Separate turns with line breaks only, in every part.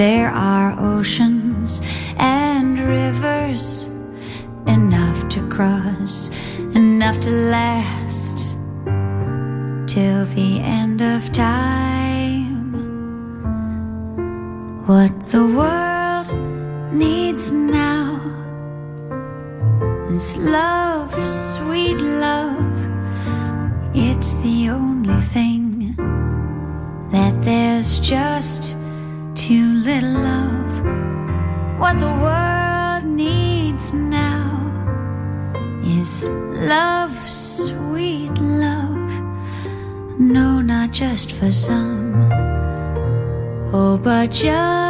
There are oceans and rivers enough to cross, enough to last till the end of time. What the world needs now is love, sweet love. It's the only thing that there's just too little of. What the world needs now is love, sweet love. No, not just for some. Oh, but just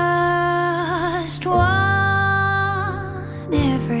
one every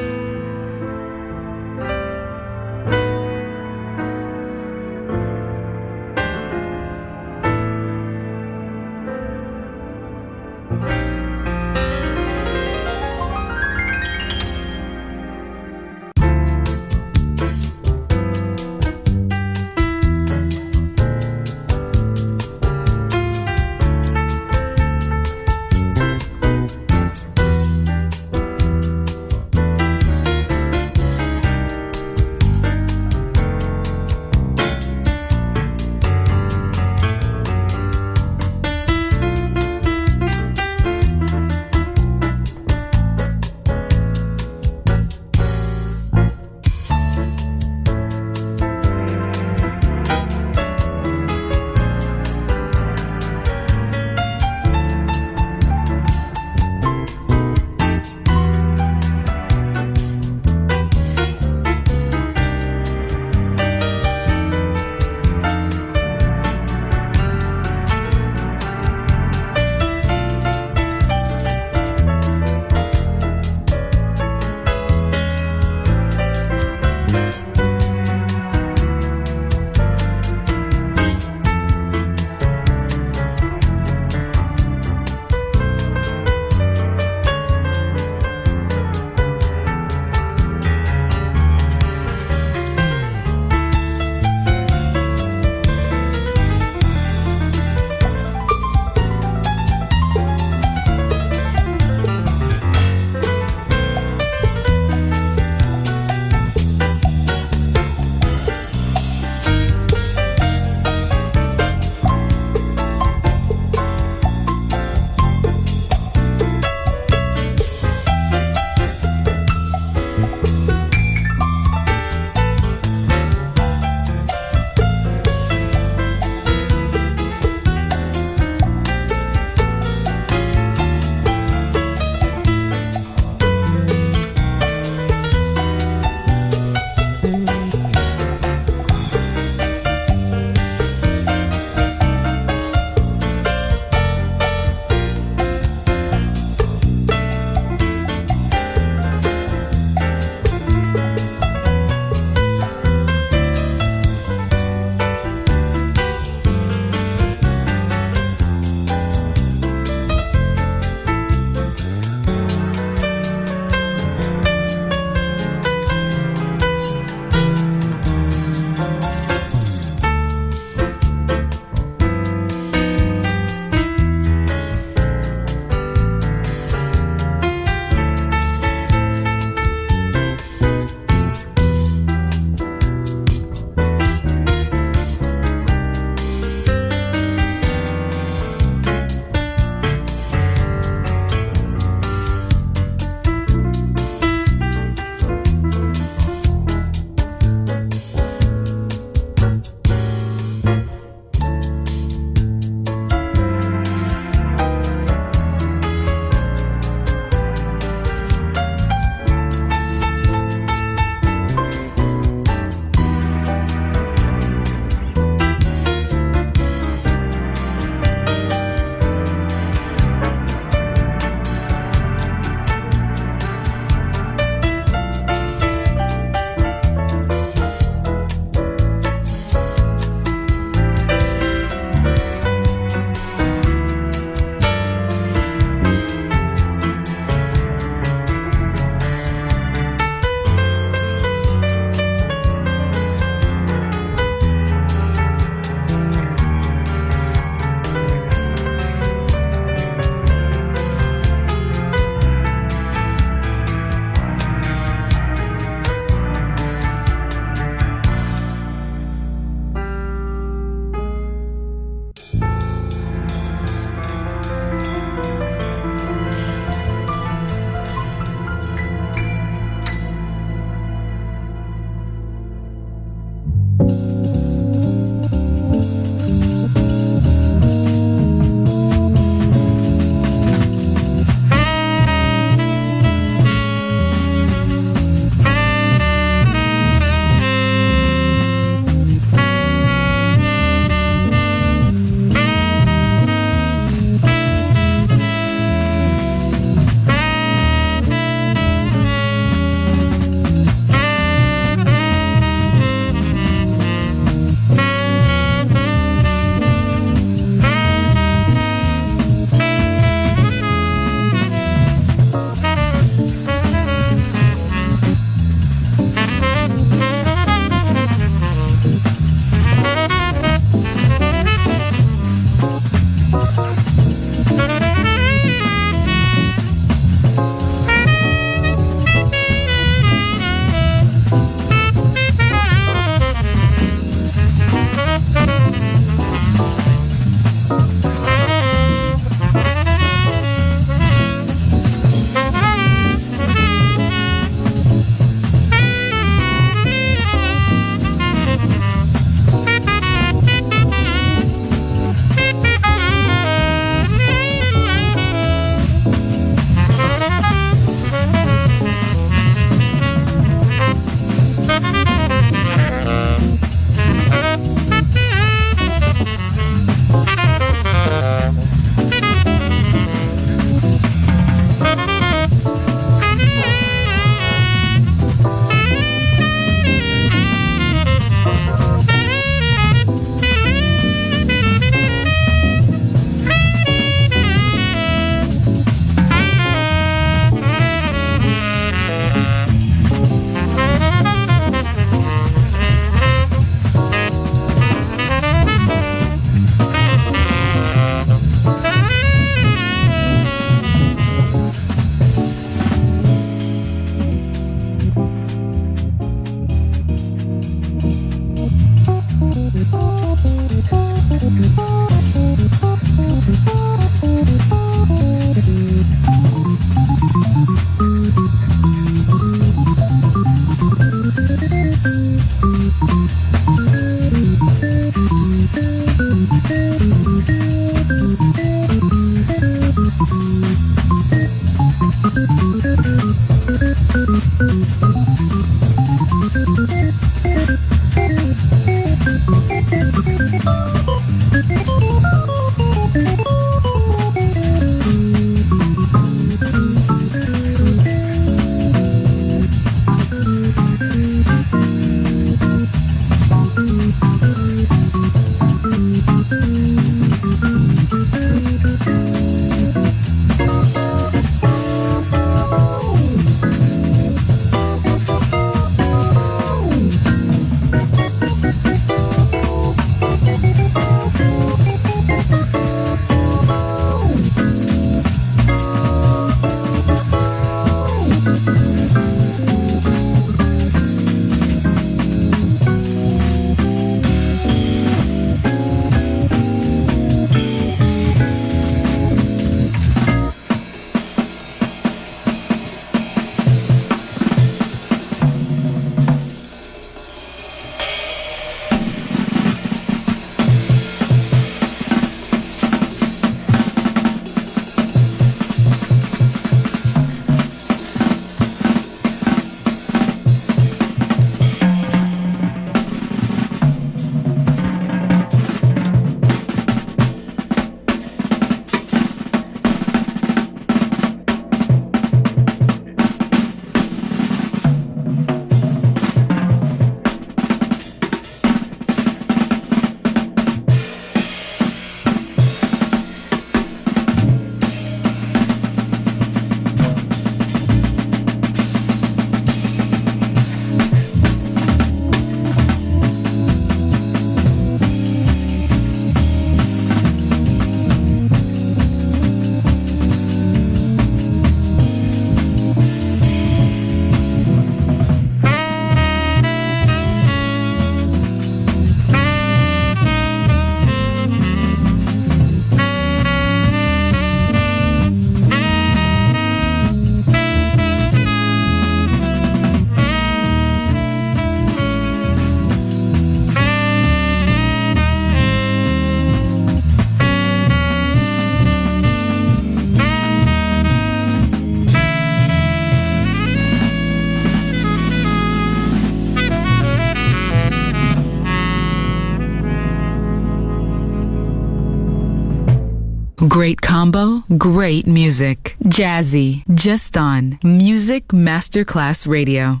great music. Jazzy, just on Music Masterclass Radio.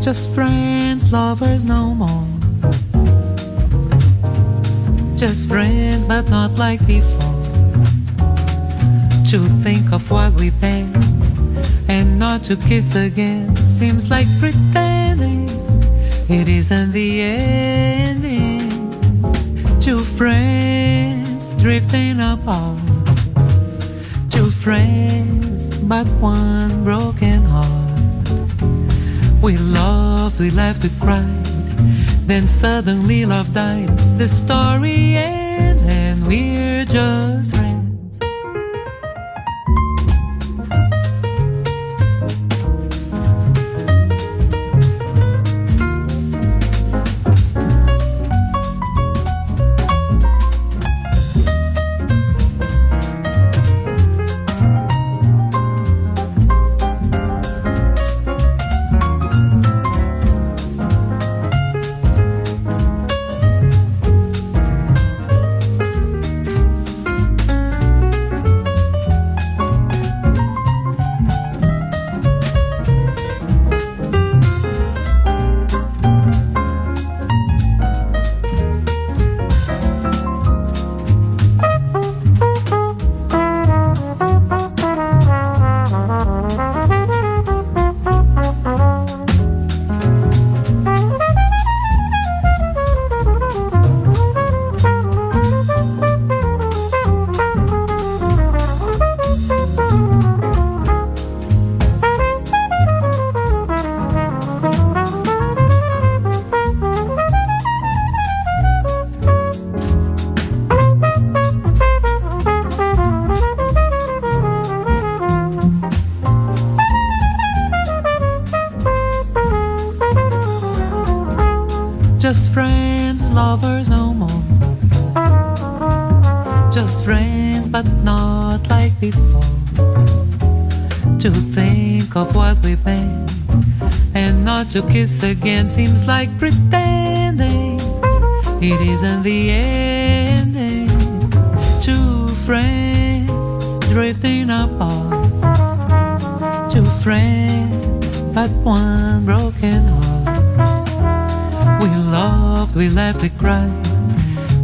Just friends, lovers no more. Just friends, but not like before. To think of what we've been and not to kiss again seems like pretending it isn't the ending. Two friends drifting apart. Two friends, but one broken heart. We loved, we laughed, we cried. Then suddenly love died. The story ends, and we're just Just friends, lovers no more. Just friends, but not like before. To think of what we've been and not to kiss again seems like pretending it isn't the ending. Two friends drifting apart, two friends, but one broken heart. We loved, we laughed, we cried.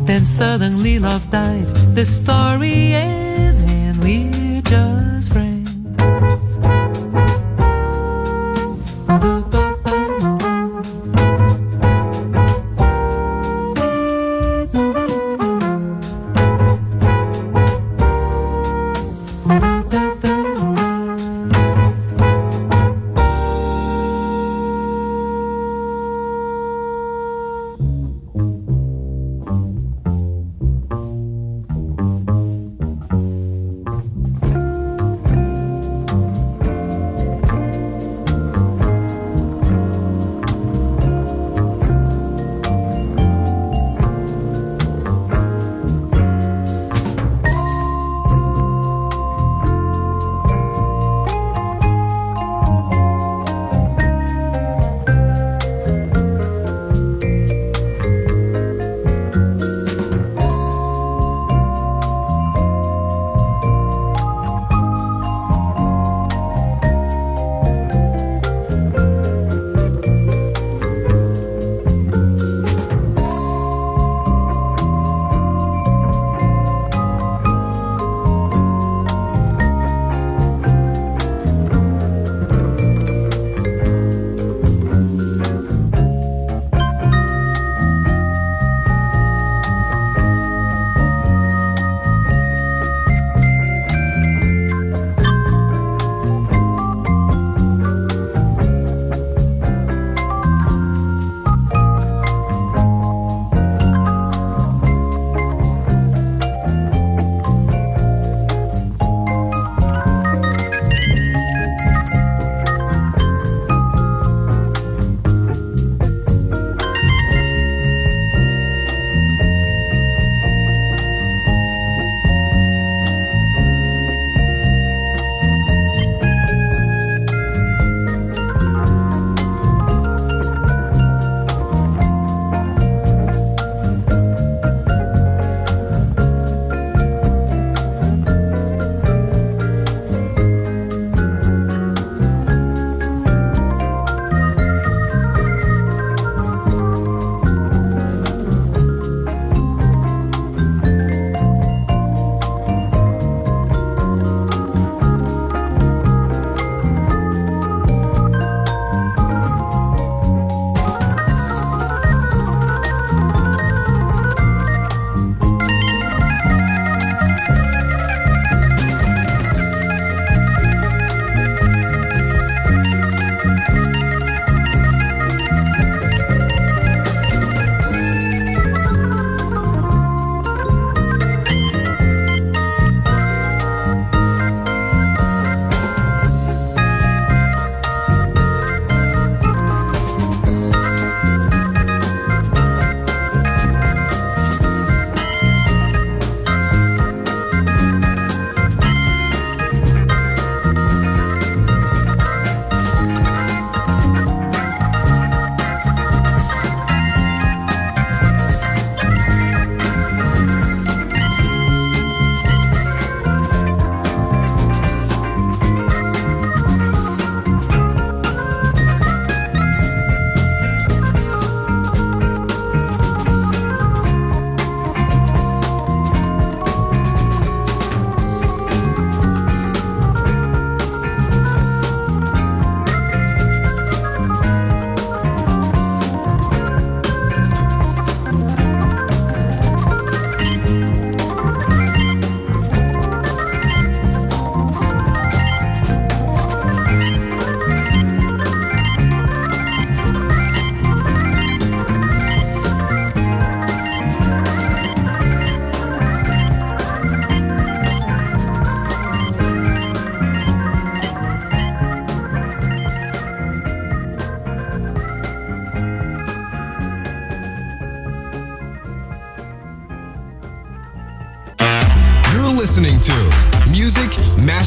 Then suddenly love died. The story ends and we're just